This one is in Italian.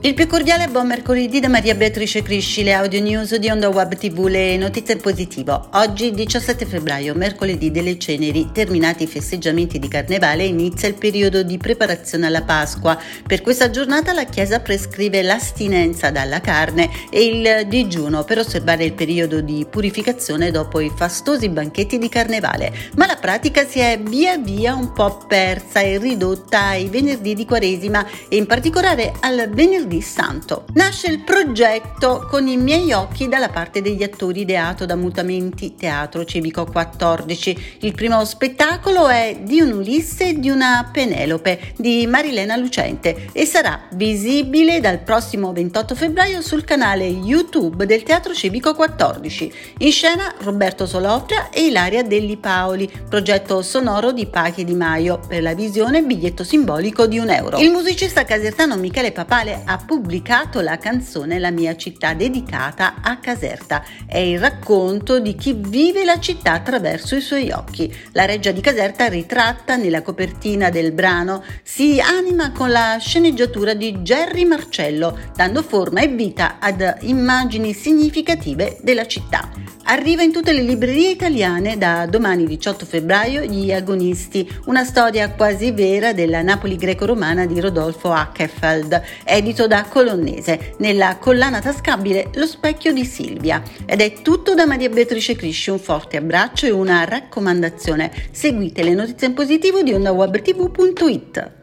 Il più cordiale buon mercoledì da Maria Beatrice Crisci, le audio news di Onda Web TV, le notizie in positivo. Oggi 17 febbraio, mercoledì delle ceneri, terminati i festeggiamenti di Carnevale, inizia il periodo di preparazione alla Pasqua. Per questa giornata la Chiesa prescrive l'astinenza dalla carne e il digiuno per osservare il periodo di purificazione dopo i fastosi banchetti di Carnevale, ma la pratica si è via via un po' persa e ridotta ai venerdì di Quaresima e in particolare al venerdì venerdì santo. Nasce il progetto con i miei occhi dalla parte degli attori ideato da Mutamenti Teatro Civico 14. Il primo spettacolo è di un Ulisse e di una Penelope di Marilena Lucente e sarà visibile dal prossimo 28 febbraio sul canale YouTube del Teatro Civico 14. In scena Roberto Solofria e Ilaria Delli Paoli, progetto sonoro di Pachi Di Maio per la visione biglietto simbolico di un euro. Il musicista casertano Michele Papale ha pubblicato la canzone La mia città dedicata a Caserta. È il racconto di chi vive la città attraverso i suoi occhi. La reggia di Caserta, ritratta nella copertina del brano, si anima con la sceneggiatura di Gerry Marcello, dando forma e vita ad immagini significative della città. Arriva in tutte le librerie italiane da domani 18 febbraio Gli agonisti, una storia quasi vera della Napoli greco-romana di Rodolfo Hackefeld, edito da Colonnese, nella collana tascabile Lo specchio di Silvia. Ed è tutto da Maria Beatrice Crisci, un forte abbraccio e una raccomandazione. Seguite le notizie in positivo di ondawebtv.it.